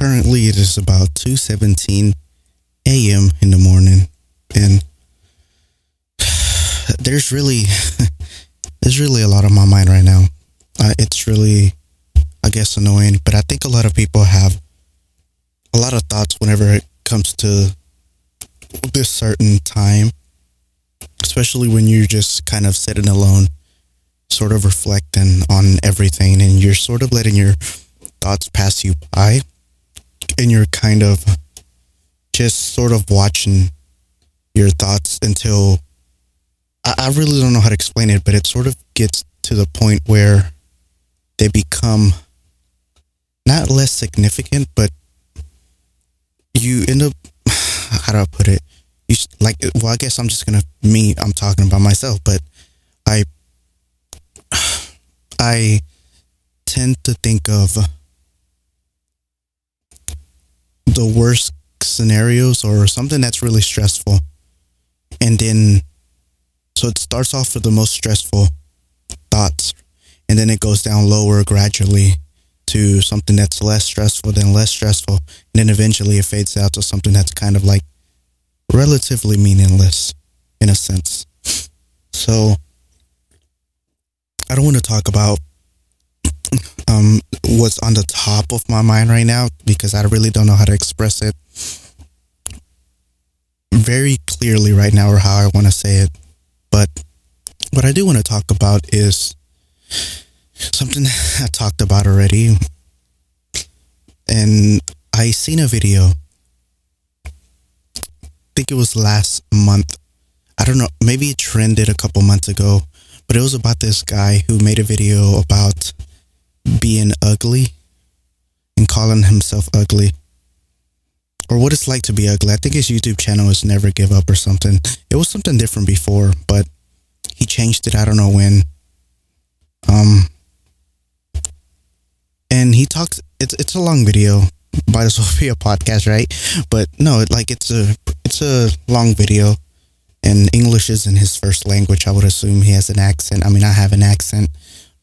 currently it is about 2:17 a.m. in the morning and there's really there's really a lot on my mind right now. Uh, it's really I guess annoying, but I think a lot of people have a lot of thoughts whenever it comes to this certain time, especially when you're just kind of sitting alone, sort of reflecting on everything and you're sort of letting your thoughts pass you by and you're kind of just sort of watching your thoughts until I, I really don't know how to explain it, but it sort of gets to the point where they become not less significant, but you end up how do I put it? You like well, I guess I'm just gonna me. I'm talking about myself, but I I tend to think of the worst scenarios or something that's really stressful. And then, so it starts off with the most stressful thoughts, and then it goes down lower gradually to something that's less stressful, then less stressful, and then eventually it fades out to something that's kind of like relatively meaningless in a sense. So, I don't want to talk about um, what's on the top of my mind right now because I really don't know how to express it very clearly right now or how I want to say it. But what I do want to talk about is something I talked about already. And I seen a video. I think it was last month. I don't know, maybe it trended a couple months ago, but it was about this guy who made a video about being ugly and calling himself ugly or what it's like to be ugly. I think his YouTube channel is Never Give Up or something. It was something different before, but he changed it. I don't know when. Um, and he talks. It's it's a long video. By the Sophia podcast, right? But no, like it's a it's a long video, and English isn't his first language. I would assume he has an accent. I mean, I have an accent,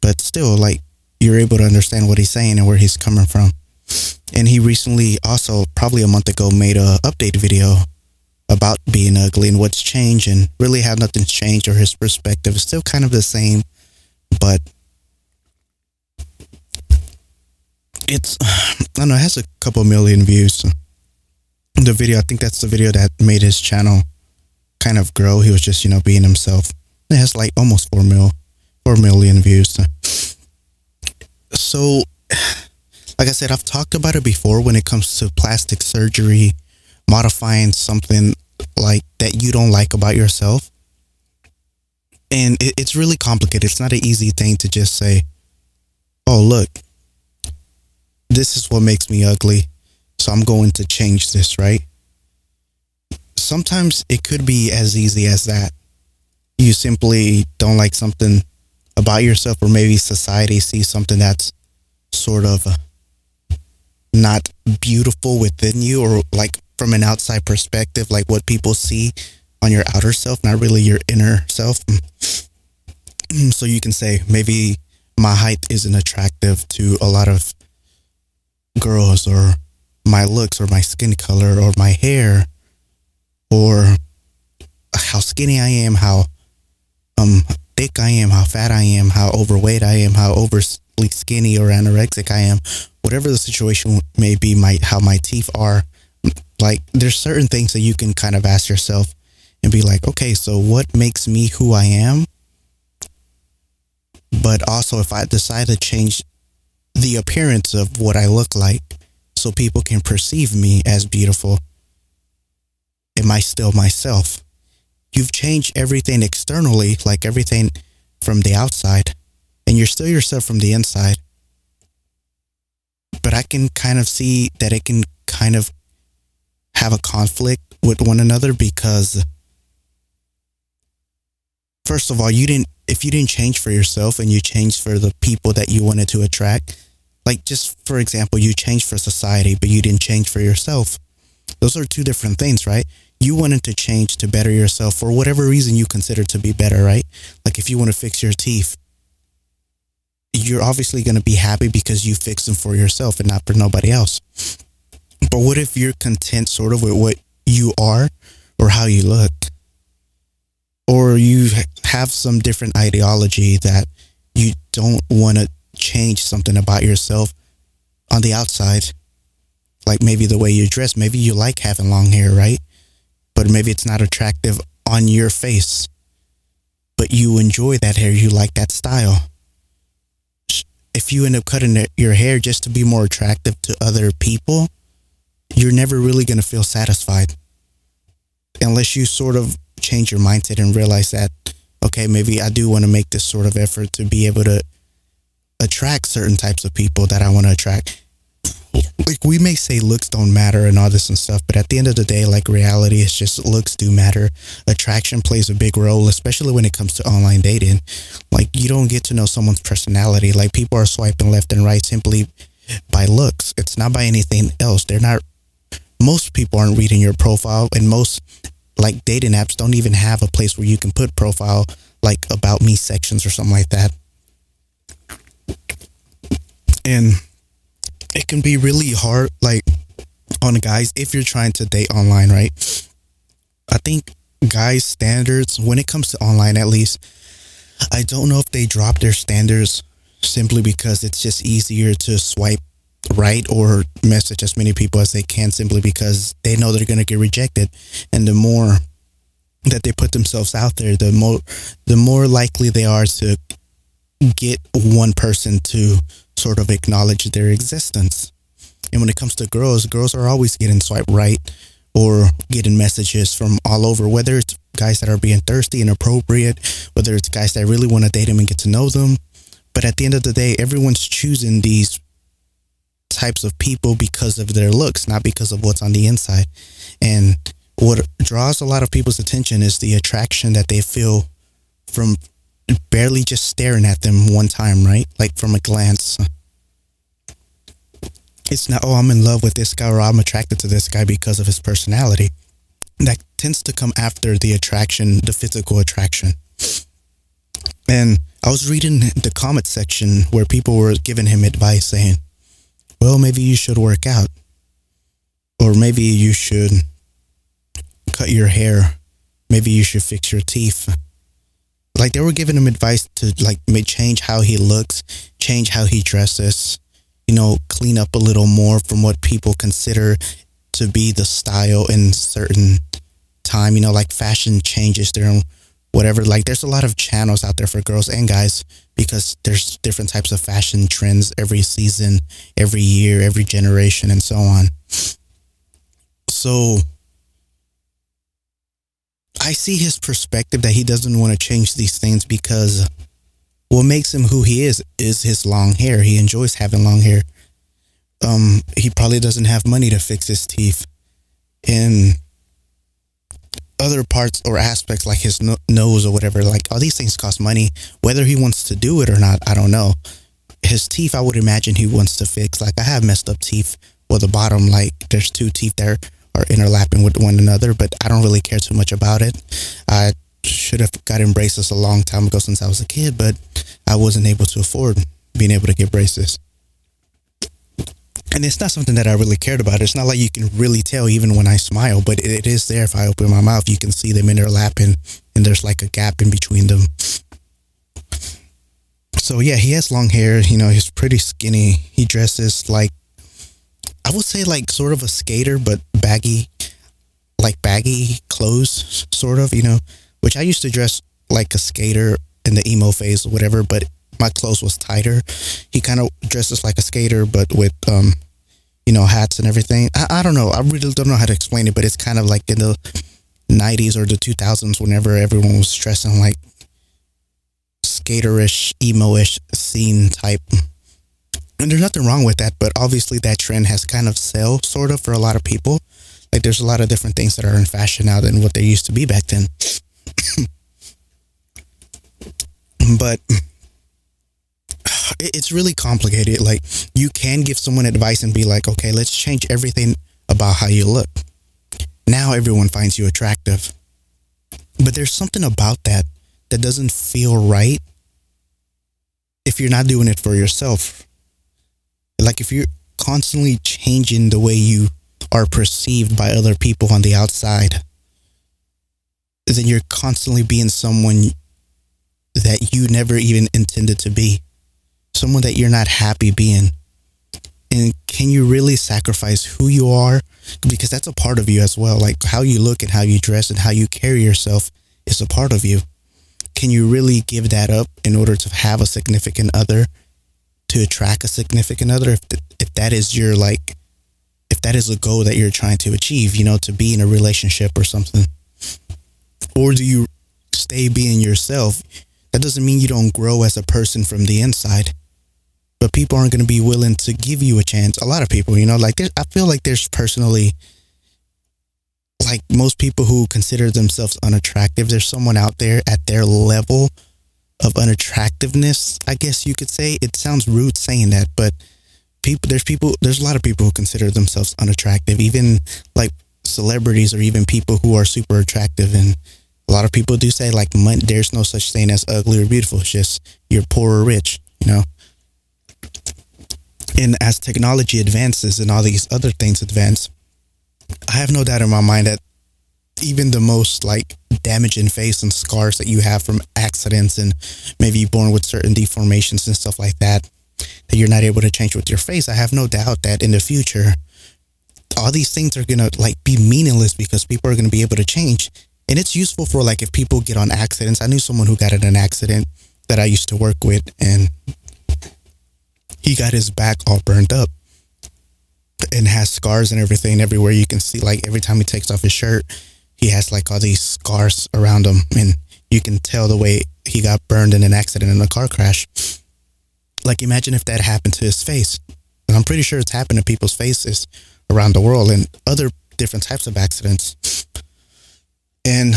but still, like you're able to understand what he's saying and where he's coming from. And he recently also, probably a month ago, made a update video about being ugly and what's changed and really how nothing's changed or his perspective is still kind of the same, but it's, I don't know, it has a couple million views. The video, I think that's the video that made his channel kind of grow. He was just, you know, being himself. It has like almost 4 mil, 4 million views. So, like I said, I've talked about it before when it comes to plastic surgery, modifying something like that you don't like about yourself. And it, it's really complicated. It's not an easy thing to just say, oh, look, this is what makes me ugly. So I'm going to change this, right? Sometimes it could be as easy as that. You simply don't like something about yourself, or maybe society sees something that's sort of not beautiful within you or like from an outside perspective, like what people see on your outer self, not really your inner self. So you can say maybe my height isn't attractive to a lot of girls or my looks or my skin color or my hair or how skinny I am, how um thick I am, how fat I am, how overweight I am, how overly skinny or anorexic I am, whatever the situation may be, my how my teeth are, like there's certain things that you can kind of ask yourself and be like, okay, so what makes me who I am? But also, if I decide to change the appearance of what I look like so people can perceive me as beautiful, am I still myself? You've changed everything externally, like everything from the outside, and you're still yourself from the inside but I can kind of see that it can kind of have a conflict with one another because first of all, you didn't if you didn't change for yourself and you changed for the people that you wanted to attract, like just for example, you changed for society, but you didn't change for yourself. Those are two different things, right? You wanted to change to better yourself for whatever reason you consider to be better, right? Like if you want to fix your teeth, you're obviously going to be happy because you fixed them for yourself and not for nobody else. But what if you're content sort of with what you are or how you look? Or you have some different ideology that you don't want to change something about yourself on the outside. Like maybe the way you dress, maybe you like having long hair, right? But maybe it's not attractive on your face. But you enjoy that hair, you like that style. If you end up cutting your hair just to be more attractive to other people, you're never really going to feel satisfied unless you sort of change your mindset and realize that okay maybe i do want to make this sort of effort to be able to attract certain types of people that i want to attract like we may say looks don't matter and all this and stuff but at the end of the day like reality is just looks do matter. Attraction plays a big role especially when it comes to online dating. Like you don't get to know someone's personality. Like people are swiping left and right simply by looks. It's not by anything else. They're not most people aren't reading your profile and most like dating apps don't even have a place where you can put profile like about me sections or something like that. And it can be really hard like on guys if you're trying to date online right? I think guys standards when it comes to online at least i don't know if they drop their standards simply because it's just easier to swipe right or message as many people as they can simply because they know they're going to get rejected. And the more that they put themselves out there the more the more likely they are to get one person to sort of acknowledge their existence and when it comes to girls girls are always getting swiped right or getting messages from all over whether it's guys that are being thirsty and appropriate whether it's guys that really want to date them and get to know them but at the end of the day everyone's choosing these types of people because of their looks, not because of what's on the inside. And what draws a lot of people's attention is the attraction that they feel from barely just staring at them one time, right? Like from a glance. It's not, oh, I'm in love with this guy or I'm attracted to this guy because of his personality. That tends to come after the attraction, the physical attraction. And I was reading the comment section where people were giving him advice saying, well, maybe you should work out. Or maybe you should cut your hair. Maybe you should fix your teeth. Like they were giving him advice to like change how he looks, change how he dresses, you know, clean up a little more from what people consider to be the style in certain time, you know, like fashion changes their whatever. Like there's a lot of channels out there for girls and guys because there's different types of fashion trends every season, every year, every generation, and so on. So I see his perspective that he doesn't want to change these things because what makes him who he is is his long hair. He enjoys having long hair. Um, he probably doesn't have money to fix his teeth. And other parts or aspects like his no- nose or whatever like all these things cost money whether he wants to do it or not i don't know his teeth i would imagine he wants to fix like i have messed up teeth well the bottom like there's two teeth there are interlapping with one another but i don't really care too much about it i should have gotten braces a long time ago since i was a kid but i wasn't able to afford being able to get braces and it's not something that I really cared about. It's not like you can really tell even when I smile, but it, it is there. If I open my mouth, you can see them interlapping, and there's like a gap in between them. So yeah, he has long hair. You know, he's pretty skinny. He dresses like I would say like sort of a skater, but baggy, like baggy clothes, sort of. You know, which I used to dress like a skater in the emo phase or whatever, but my clothes was tighter. He kind of dresses like a skater, but with um, you know, hats and everything. I, I don't know. I really don't know how to explain it, but it's kind of like in the '90s or the 2000s, whenever everyone was dressing like skaterish, emo-ish scene type. And there's nothing wrong with that, but obviously that trend has kind of sell sort of for a lot of people. Like there's a lot of different things that are in fashion now than what they used to be back then. but it's really complicated. Like you can give someone advice and be like, okay, let's change everything about how you look. Now everyone finds you attractive. But there's something about that that doesn't feel right if you're not doing it for yourself. Like if you're constantly changing the way you are perceived by other people on the outside, then you're constantly being someone that you never even intended to be, someone that you're not happy being. And can you really sacrifice who you are? Because that's a part of you as well. Like how you look and how you dress and how you carry yourself is a part of you. Can you really give that up in order to have a significant other, to attract a significant other? If, th- if that is your like, if that is a goal that you're trying to achieve, you know, to be in a relationship or something, or do you stay being yourself? That doesn't mean you don't grow as a person from the inside but people aren't going to be willing to give you a chance. A lot of people, you know, like I feel like there's personally, like most people who consider themselves unattractive, there's someone out there at their level of unattractiveness. I guess you could say it sounds rude saying that, but people, there's people, there's a lot of people who consider themselves unattractive, even like celebrities or even people who are super attractive. And a lot of people do say like, there's no such thing as ugly or beautiful. It's just you're poor or rich, you know? And as technology advances and all these other things advance, I have no doubt in my mind that even the most like damaging face and scars that you have from accidents and maybe born with certain deformations and stuff like that, that you're not able to change with your face, I have no doubt that in the future, all these things are gonna like be meaningless because people are gonna be able to change. And it's useful for like if people get on accidents. I knew someone who got in an accident that I used to work with and he got his back all burned up and has scars and everything everywhere you can see like every time he takes off his shirt he has like all these scars around him and you can tell the way he got burned in an accident in a car crash. Like imagine if that happened to his face. And i'm pretty sure it's happened to people's faces around the world and other different types of accidents. And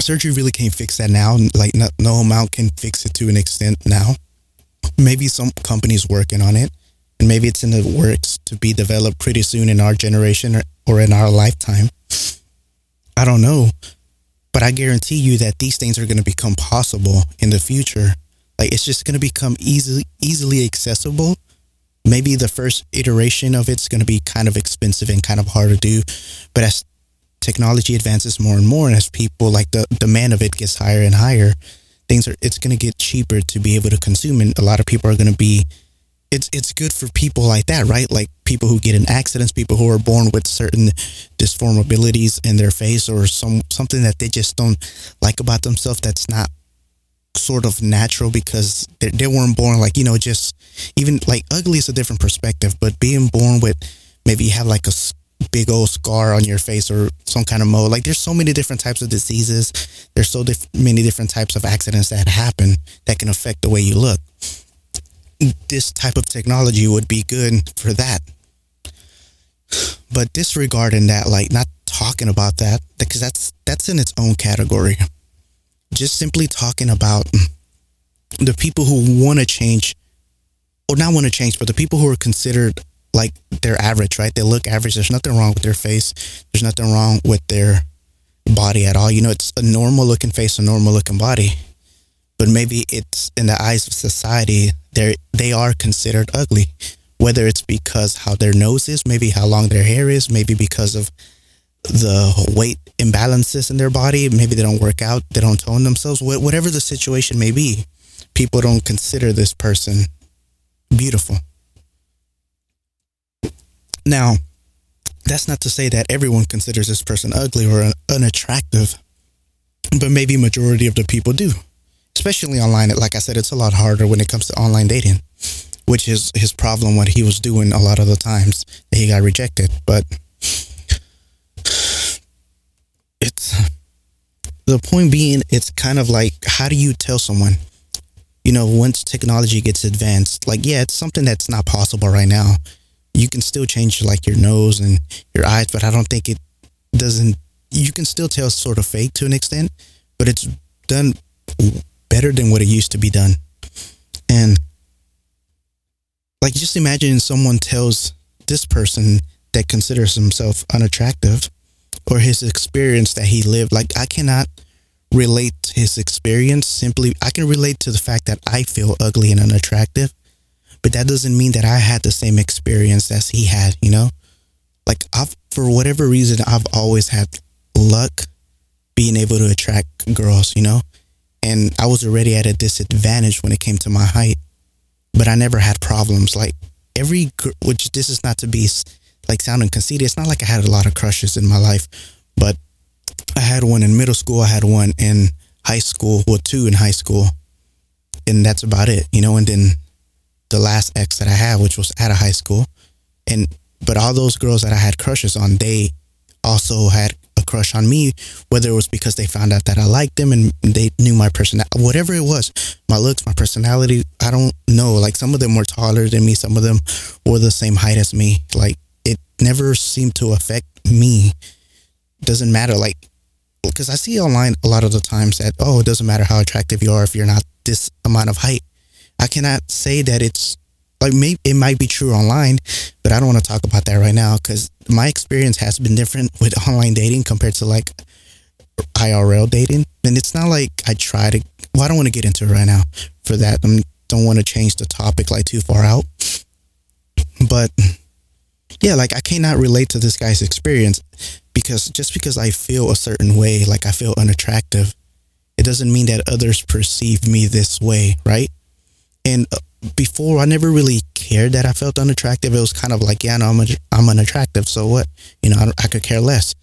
surgery really can't fix that now. Like no, no amount can fix it to an extent now. Maybe some companies working on it and maybe it's in the works to be developed pretty soon in our generation or, or in our lifetime. I don't know. But i guarantee you that these things are going to become possible in the future. Like it's just going to become easily easily accessible. Maybe the first iteration of it's going to be kind of expensive and kind of hard to do. But as technology advances more and more and as people like the demand of it gets higher and higher things are it's going to get cheaper to be able to consume. And a lot of people are going to be it's it's good for people like that right like people who get in accidents people who are born with certain disformabilities in their face or some something that they just don't like about themselves that's not sort of natural because they, they weren't born like you know just even like ugly is a different perspective but being born with maybe you have like a big old scar on your face or some kind of mole. Like there's so many different types of diseases. There's so diff- many different types of accidents that happen that can affect the way you look. This type of technology would be good for that. But disregarding that, like not talking about that, because that's that's in its own category. Just simply talking about the people who want to change, or not want to change, but the people who are considered like they're average, right? They look average. There's nothing wrong with their face. There's nothing wrong with their body at all. You know, it's a normal looking face, a normal looking body. But maybe it's in the eyes of society, they they are considered ugly. Whether it's because how their nose is, maybe how long their hair is, maybe because of the weight imbalances in their body, maybe they don't work out, they don't tone themselves, whatever the situation may be, people don't consider this person beautiful. Now, that's not to say that everyone considers this person ugly or unattractive, but maybe majority of the people do. Especially online, like I said, it's a lot harder when it comes to online dating, which is his problem. What he was doing a lot of the times that he got rejected, but it's the point being, it's kind of like how do you tell someone? You know, once technology gets advanced, like yeah, it's something that's not possible right now you can still change like your nose and your eyes, but I don't think it doesn't. You can still tell sort of fake to an extent, but it's done better than what it used to be done. And like, just imagine someone tells this person that considers himself unattractive or his experience that he lived. Like, I cannot relate to his experience simply. I can relate to the fact that I feel ugly and unattractive, but that doesn't mean that I had the same experience as he had, you know? Like I've for whatever reason I've always had luck being able to attract girls, you know? And I was already at a disadvantage when it came to my height, but I never had problems. Like every, which this is not to be like sounding conceited. It's not like I had a lot of crushes in my life, but I had one in middle school. I had one in high school, well, two in high school, and that's about it, you know. And then the last ex that I had, which was at a high school, and but all those girls that I had crushes on, they also had a crush on me, whether it was because they found out that I liked them and they knew my personality, whatever it was, my looks, my personality, I don't know. Like some of them were taller than me, some of them were the same height as me. Like it never seemed to affect me. Doesn't matter. Like, because I see online a lot of the times that, oh, it doesn't matter how attractive you are if you're not this amount of height. I cannot say that it's like maybe it might be true online, but I don't want to talk about that right now because my experience has been different with online dating compared to like IRL dating. And it's not like I try to. Well, I don't want to get into it right now for that. I don't want to change the topic like too far out. But yeah, like I cannot relate to this guy's experience because just because I feel a certain way, like I feel unattractive, it doesn't mean that others perceive me this way, right? And uh, before I never really cared that I felt unattractive. It was kind of like, yeah, no, I'm, a, I'm unattractive. So what? You know, I, I could care less.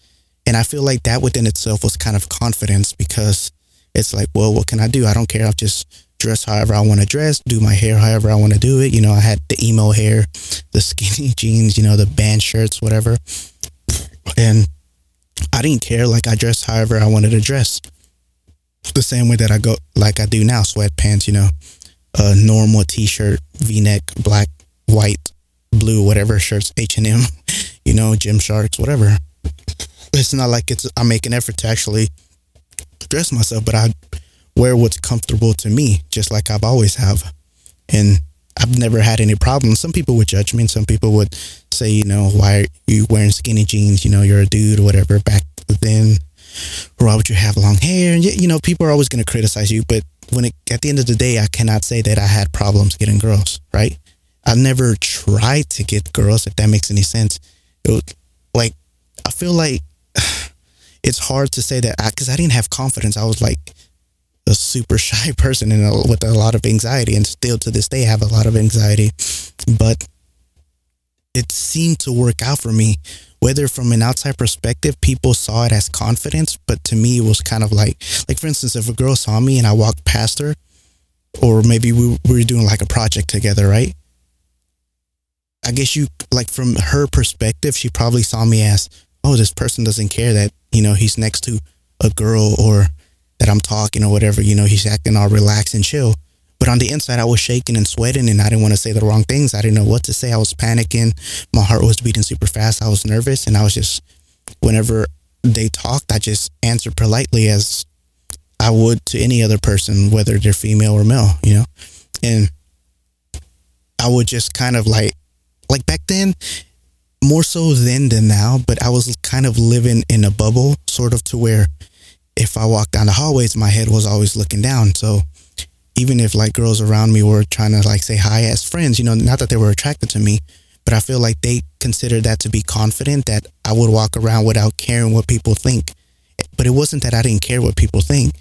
And I feel like that within itself was kind of confidence because it's like, well, what can I do? I don't care. I'll just dress however I want to dress, do my hair however I want to do it. You know, I had the emo hair, the skinny jeans, you know, the band shirts, whatever. And I didn't care. Like I dressed however I wanted to dress. The same way that I go, like I do now, sweatpants, you know, a normal t-shirt, v-neck, black, white, blue, whatever shirts, H&M, you know, Gymsharks, whatever. It's not like it's I make an effort to actually dress myself, but I wear what's comfortable to me, just like I've always have. And I've never had any problems. Some people would judge me, and some people would say, you know, why are you wearing skinny jeans? You know, you're a dude or whatever. Back then, or why would you have long hair? And you know, people are always going to criticize you, but when it, at the end of the day, I cannot say that I had problems getting girls, right? I never tried to get girls, if that makes any sense. It was like, I feel like it's hard to say that because I, I, didn't have confidence. I was like a super shy person and a, with a lot of anxiety, and still to this day, have a lot of anxiety. But it seemed to work out for me whether from an outside perspective people saw it as confidence but to me it was kind of like like for instance if a girl saw me and i walked past her or maybe we, we were doing like a project together right? I guess you like from her perspective she probably saw me as oh this person doesn't care that you know he's next to a girl or that i'm talking or whatever you know he's acting all relaxed and chill but on the inside, I was shaking and sweating and I didn't want to say the wrong things. I didn't know what to say. I was panicking. My heart was beating super fast. I was nervous. And I was just, whenever they talked, I just answered politely as I would to any other person, whether they're female or male, you know? And I would just kind of like, like back then, more so then than now, but I was kind of living in a bubble, sort of to where if I walked down the hallways, my head was always looking down. So even if like girls around me were trying to like say hi as friends, you know, not that they were attracted to me, but I feel like they considered that to be confident that I would walk around without caring what people think. But it wasn't that I didn't care what people think.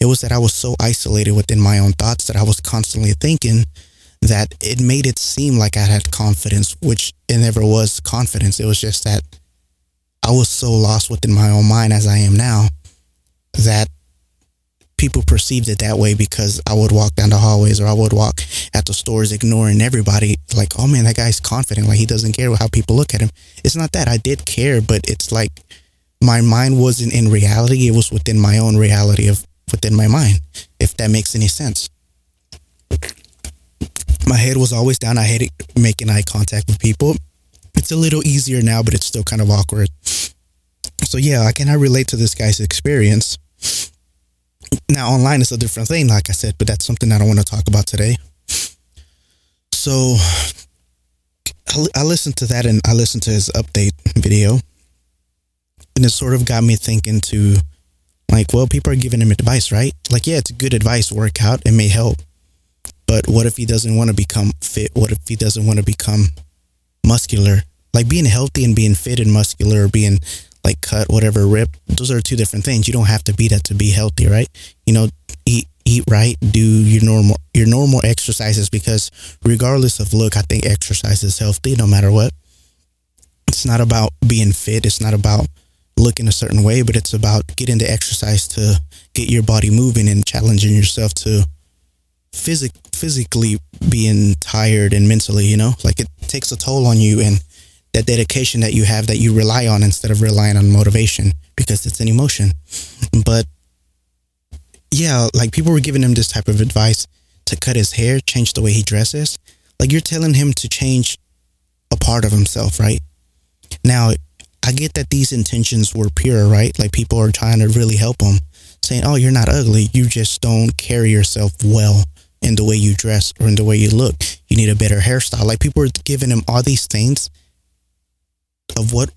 It was that I was so isolated within my own thoughts that I was constantly thinking that it made it seem like I had confidence, which it never was confidence. It was just that I was so lost within my own mind as I am now that people perceived it that way because I would walk down the hallways or I would walk at the stores ignoring everybody like, oh man, that guy's confident. Like he doesn't care how people look at him. It's not that I did care, but it's like my mind wasn't in reality. It was within my own reality of within my mind, if that makes any sense. My head was always down. I hated making eye contact with people. It's a little easier now, but it's still kind of awkward. So yeah, I cannot relate to this guy's experience now, online is a different thing, like I said, but that's something I don't want to talk about today. So, I listened to that and I listened to his update video, and it sort of got me thinking to, like, well, people are giving him advice, right? Like, yeah, it's good advice, workout, it may help, But what if he doesn't want to become fit? What if he doesn't want to become muscular? Like being healthy and being fit and muscular or being like cut, whatever, rip. those are two different things. You don't have to be that to be healthy, right? You know, eat eat right, do your normal your normal exercises because regardless of look, I think exercise is healthy no matter what. It's not about being fit, it's not about looking a certain way, but it's about getting the exercise to get your body moving and challenging yourself to physic physically being tired and mentally, you know? Like it takes a toll on you and that dedication that you have that you rely on instead of relying on motivation because it's an emotion. But yeah, like people were giving him this type of advice to cut his hair, change the way he dresses. Like you're telling him to change a part of himself, right? Now, I get that these intentions were pure, right? Like people are trying to really help him, saying, "Oh, you're not ugly. You just don't carry yourself well in the way you dress or in the way you look. You need a better hairstyle." Like people are giving him all these things of what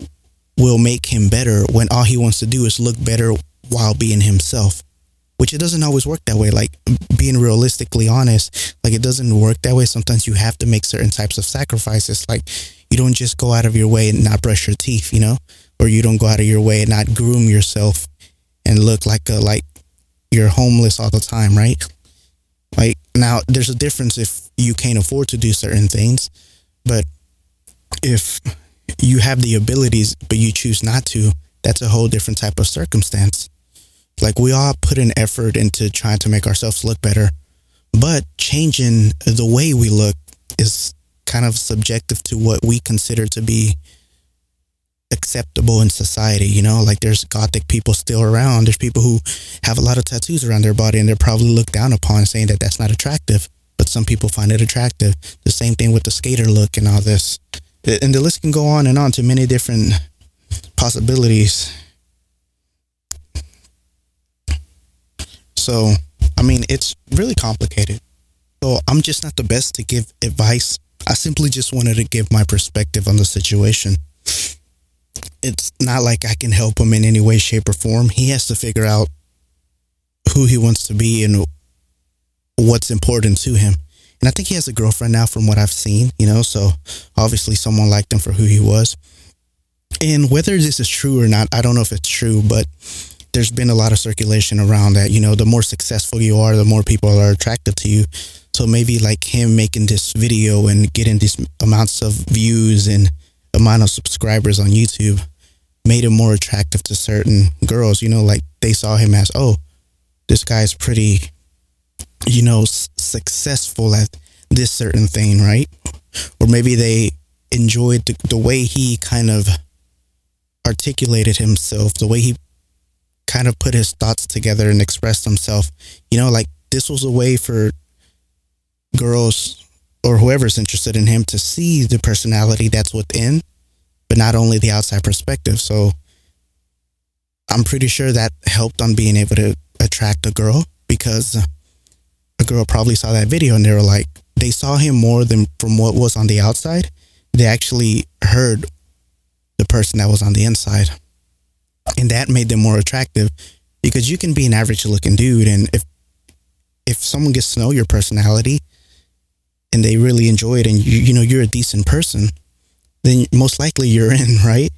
will make him better when all he wants to do is look better while being himself. Which it doesn't always work that way. Like being realistically honest, like it doesn't work that way. Sometimes you have to make certain types of sacrifices. Like you don't just go out of your way and not brush your teeth, you know, or you don't go out of your way and not groom yourself and look like a like you're homeless all the time, right? Like now, there's a difference if you can't afford to do certain things, but if you have the abilities but you choose not to, that's a whole different type of circumstance. Like we all put an effort into trying to make ourselves look better, but changing the way we look is kind of subjective to what we consider to be acceptable in society. You know, like there's gothic people still around. There's people who have a lot of tattoos around their body and they're probably looked down upon saying that that's not attractive, but some people find it attractive. The same thing with the skater look and all this. And the list can go on and on to many different possibilities. So, I mean, it's really complicated. So, I'm just not the best to give advice. I simply just wanted to give my perspective on the situation. It's not like I can help him in any way, shape, or form. He has to figure out who he wants to be and what's important to him. And I think he has a girlfriend now, from what I've seen, you know, so obviously someone liked him for who he was. And whether this is true or not, I don't know if it's true, but there's been a lot of circulation around that. You know, the more successful you are, the more people are attracted to you. So maybe like him making this video and getting these amounts of views and amount of subscribers on YouTube made him more attractive to certain girls. You know, like they saw him as, oh, this guy's pretty, you know, s- successful at this certain thing, right? Or maybe they enjoyed the, the way he kind of articulated himself, the way he kind of put his thoughts together and expressed himself. You know, like this was a way for girls or whoever's interested in him to see the personality that's within, but not only the outside perspective. So I'm pretty sure that helped on being able to attract a girl because a girl probably saw that video and they were like, they saw him more than from what was on the outside. They actually heard the person that was on the inside. And that made them more attractive because you can be an average looking dude and if if someone gets to know your personality and they really enjoy it and you you know you're a decent person, then most likely you're in, right?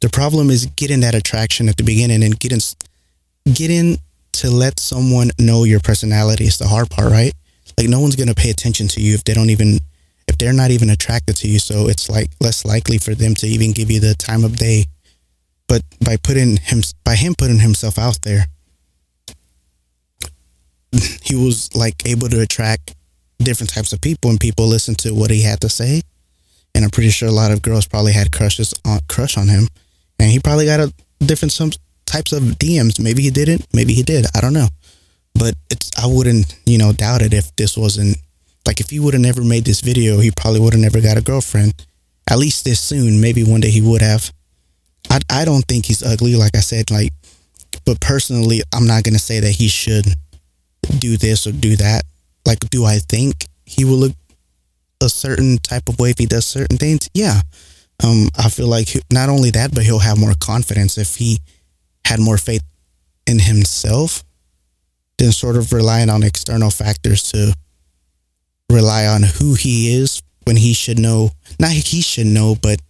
The problem is getting that attraction at the beginning and getting getting to let someone know your personality is the hard part, right? Like no one's gonna pay attention to you if they don't even if they're not even attracted to you. So it's like less likely for them to even give you the time of day. But by putting him by him putting himself out there, he was like able to attract different types of people and people listened to what he had to say. And I'm pretty sure a lot of girls probably had crushes on crush on him. And he probably got a different some types of DMs. Maybe he didn't, maybe he did. I don't know. But it's I wouldn't, you know, doubt it if this wasn't like if he would have never made this video, he probably would have never got a girlfriend. At least this soon. Maybe one day he would have. I I don't think he's ugly, like I said, like but personally I'm not gonna say that he should do this or do that. Like, do I think he will look a certain type of way if he does certain things? Yeah. Um, I feel like not only that, but he'll have more confidence if he had more faith in himself than sort of relying on external factors to rely on who he is when he should know, not he should know, but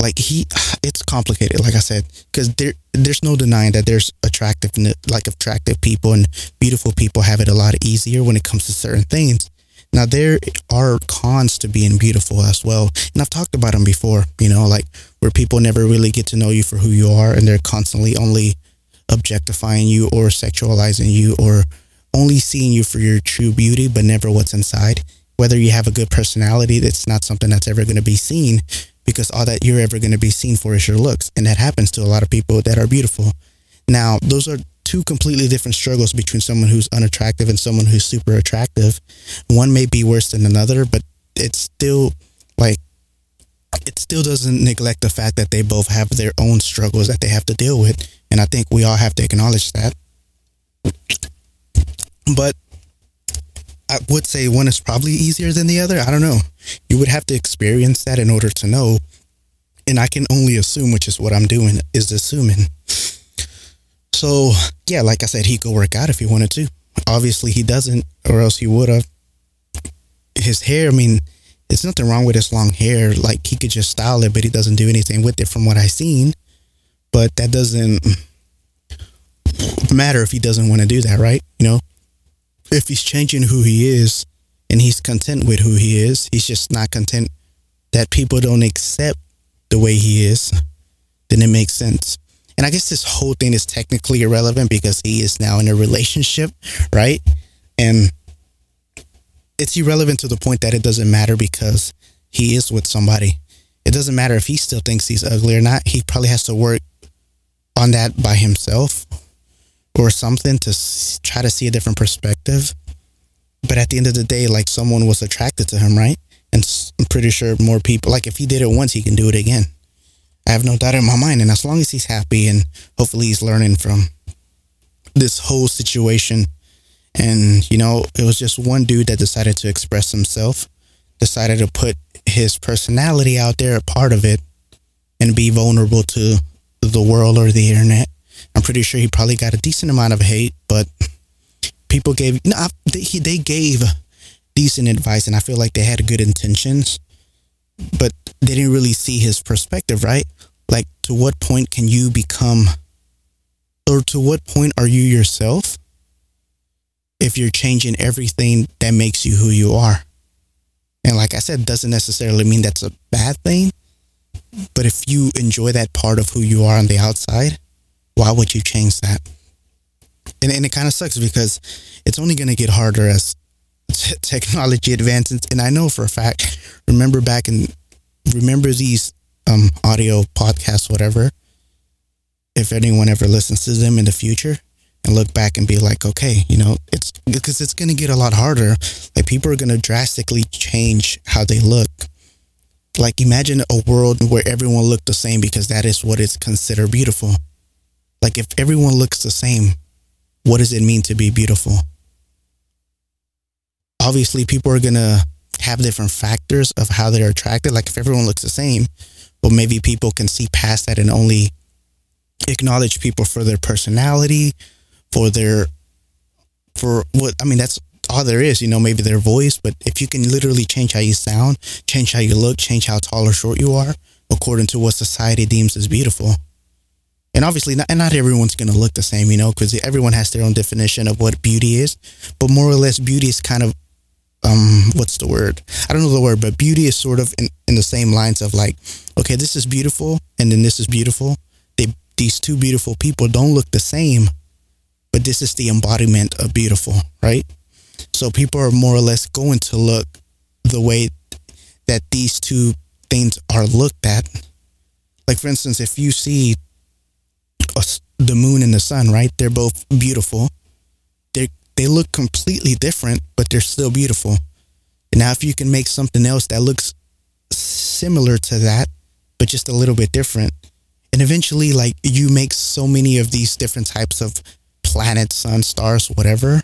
like he, it's complicated, like I said, because there, there's no denying that there's attractive, like attractive people and beautiful people have it a lot easier when it comes to certain things. Now there are cons to being beautiful as well, and I've talked about them before. You know, like where people never really get to know you for who you are, and they're constantly only objectifying you or sexualizing you or only seeing you for your true beauty, but never what's inside. Whether you have a good personality, that's not something that's ever going to be seen because all that you're ever going to be seen for is your looks. And that happens to a lot of people that are beautiful. Now, those are two completely different struggles between someone who's unattractive and someone who's super attractive. One may be worse than another, but it's still like it still doesn't neglect the fact that they both have their own struggles that they have to deal with. And I think we all have to acknowledge that. But I would say one is probably easier than the other. I don't know. You would have to experience that in order to know. And I can only assume, which is what I'm doing, is assuming. So, yeah, like I said, he could work out if he wanted to. Obviously, he doesn't, or else he would have. His hair, I mean, there's nothing wrong with his long hair. Like, he could just style it, but he doesn't do anything with it from what I've seen. But that doesn't matter if he doesn't want to do that, right? You know, if he's changing who he is and he's content with who he is, he's just not content that people don't accept the way he is, then it makes sense. And I guess this whole thing is technically irrelevant because he is now in a relationship, right? And it's irrelevant to the point that it doesn't matter because he is with somebody. It doesn't matter if he still thinks he's ugly or not. He probably has to work on that by himself or something to try to see a different perspective. But at the end of the day, like someone was attracted to him, right? And I'm pretty sure more people, like if he did it once, he can do it again. I have no doubt in my mind. And as long as he's happy and hopefully he's learning from this whole situation. And, you know, it was just one dude that decided to express himself, decided to put his personality out there, a part of it, and be vulnerable to the world or the internet. I'm pretty sure he probably got a decent amount of hate, but people gave know, they, they gave decent advice, and I feel like they had good intentions, but they didn't really see his perspective, right? Like, to what point can you become, or to what point are you yourself if you're changing everything that makes you who you are? And like I said, doesn't necessarily mean that's a bad thing. But if you enjoy that part of who you are on the outside, why would you change that? And, and it kind of sucks because it's only going to get harder as t- technology advances. And I know for a fact, remember back in, remember these um, audio podcasts, whatever, if anyone ever listens to them in the future and look back and be like, okay, you know, it's because it's going to get a lot harder. Like people are going to drastically change how they look. Like imagine a world where everyone looked the same because that is what is considered beautiful. Like if everyone looks the same, what does it mean to be beautiful? Obviously, people are going to have different factors of how they're attracted. Like if everyone looks the same, but maybe people can see past that and only acknowledge people for their personality, for their, for what, I mean, that's all there is, you know, maybe their voice. But if you can literally change how you sound, change how you look, change how tall or short you are, according to what society deems as beautiful, and obviously not, and not everyone's going to look the same you know because everyone has their own definition of what beauty is but more or less beauty is kind of um what's the word i don't know the word but beauty is sort of in, in the same lines of like okay this is beautiful and then this is beautiful they these two beautiful people don't look the same but this is the embodiment of beautiful right so people are more or less going to look the way that these two things are looked at like for instance if you see the moon and the sun, right? They're both beautiful. They look completely different, but they're still beautiful. And now, if you can make something else that looks similar to that, but just a little bit different, and eventually, like you make so many of these different types of planets, sun, stars, whatever,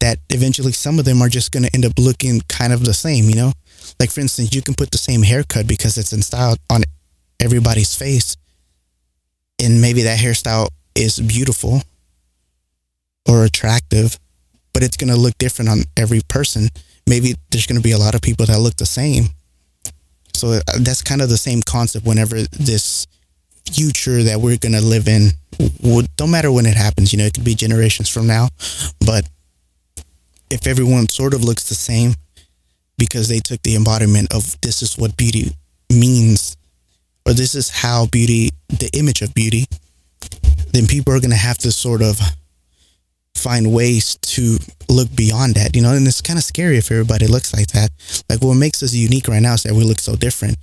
that eventually some of them are just going to end up looking kind of the same, you know? Like, for instance, you can put the same haircut because it's in style on everybody's face, and maybe that hairstyle is beautiful or attractive, but it's going to look different on every person. maybe there's going to be a lot of people that look the same. So uh, that's kind of the same concept whenever this future that we're going to live in don't matter when it happens, you know, it could be generations from now, but if everyone sort of looks the same because they took the embodiment of this is what beauty means or this is how beauty the image of beauty then people are going to have to sort of find ways to look beyond that, you know, and it's kind of scary if everybody looks like that. Like what makes us unique right now is that we look so different.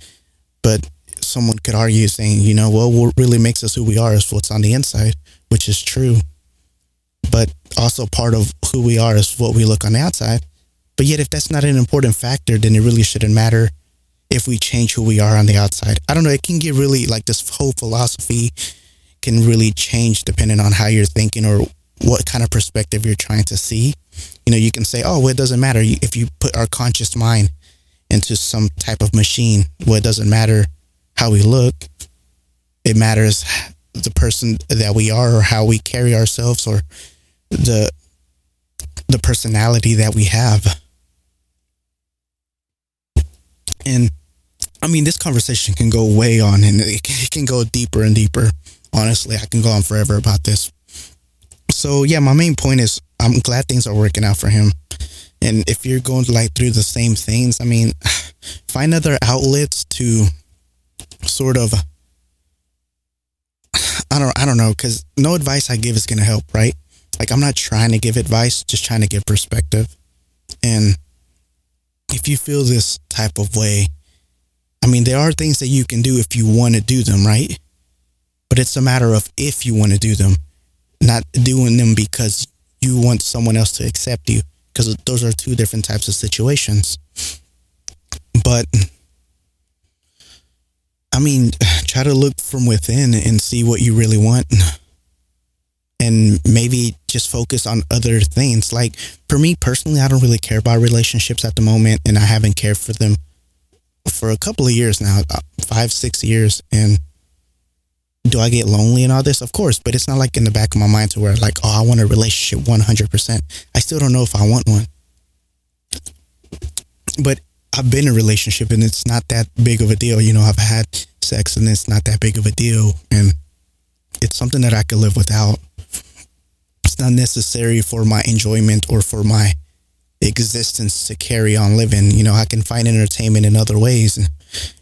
But someone could argue saying, you know, well, what really makes us who we are is what's on the inside, which is true. But also part of who we are is what we look on the outside. But yet, if that's not an important factor, then it really shouldn't matter if we change who we are on the outside. I don't know. It can get really like this whole philosophy can really change depending on how you're thinking or what kind of perspective you're trying to see. You know, you can say, oh, well, it doesn't matter if you put our conscious mind into some type of machine. Well, it doesn't matter how we look. It matters the person that we are or how we carry ourselves or the the personality that we have. And I mean, this conversation can go way on and it can go deeper and deeper. Honestly, I can go on forever about this. So yeah, my main point is I'm glad things are working out for him. And if you're going like through the same things, I mean, find other outlets to sort of I don't I don't know cuz no advice I give is going to help, right? Like I'm not trying to give advice, just trying to give perspective. And if you feel this type of way, I mean, there are things that you can do if you want to do them, right? But it's a matter of if you want to do them, not doing them because you want someone else to accept you, because those are two different types of situations. But I mean, try to look from within and see what you really want. And maybe just focus on other things. Like for me personally, I don't really care about relationships at the moment, and I haven't cared for them for a couple of years now, uh, five, six years. And do I get lonely and all this? Of course, but it's not like in the back of my mind to where like, oh, I want a relationship 100%. I still don't know if I want one. But I've been in a relationship and it's not that big of a deal. You know, I've had sex and it's not that big of a deal. And it's something that I could live without. It's not necessary for my enjoyment or for my existence to carry on living. You know, I can find entertainment in other ways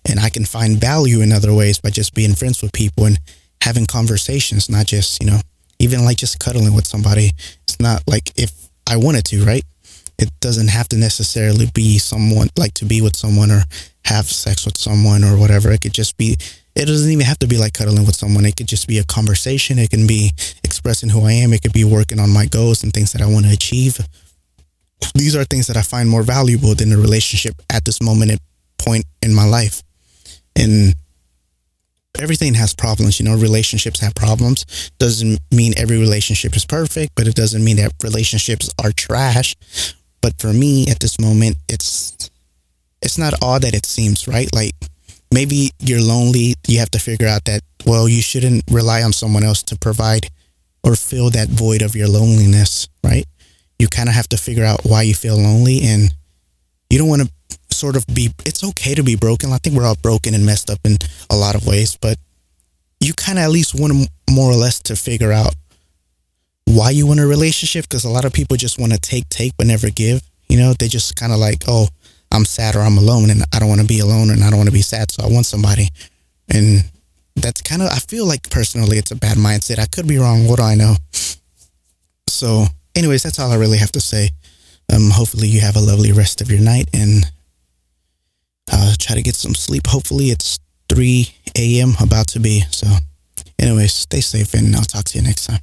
and, I can find value in other ways by just being friends with people and having conversations, not just, you know, even like just cuddling with somebody. It's not like if I wanted to, right? It doesn't have to necessarily be someone like to be with someone or have sex with someone or whatever. It could just be, it doesn't even have to be like cuddling with someone. It could just be a conversation. It can be expressing who I am. It could be working on my goals and things that I want to achieve these are things that I find more valuable than a relationship at this moment point in my life. And everything has problems, you know, relationships have problems. Doesn't mean every relationship is perfect, but it doesn't mean that relationships are trash. But for me at this moment, it's it's not all that it seems, right? Like maybe you're lonely, you have to figure out that well, you shouldn't rely on someone else to provide or fill that void of your loneliness, right? you kind of have to figure out why you feel lonely and you don't want to sort of be it's okay to be broken. I think we're all broken and messed up in a lot of ways but you kind of at least want to more or less to figure out why you want a relationship because a lot of people just want to take take but never give. You know they just kind of like oh i'm sad or i'm alone and i don't want to be alone and i don't want to be sad so i want somebody. And that's kind of i feel like personally it's a bad mindset. I could be wrong what do i know? So anyways, that's all I really have to say. Um, hopefully you have a lovely rest of your night and uh, try to get some sleep. Hopefully it's 3 a.m. about to be. So anyways, stay safe and I'll talk to you next time.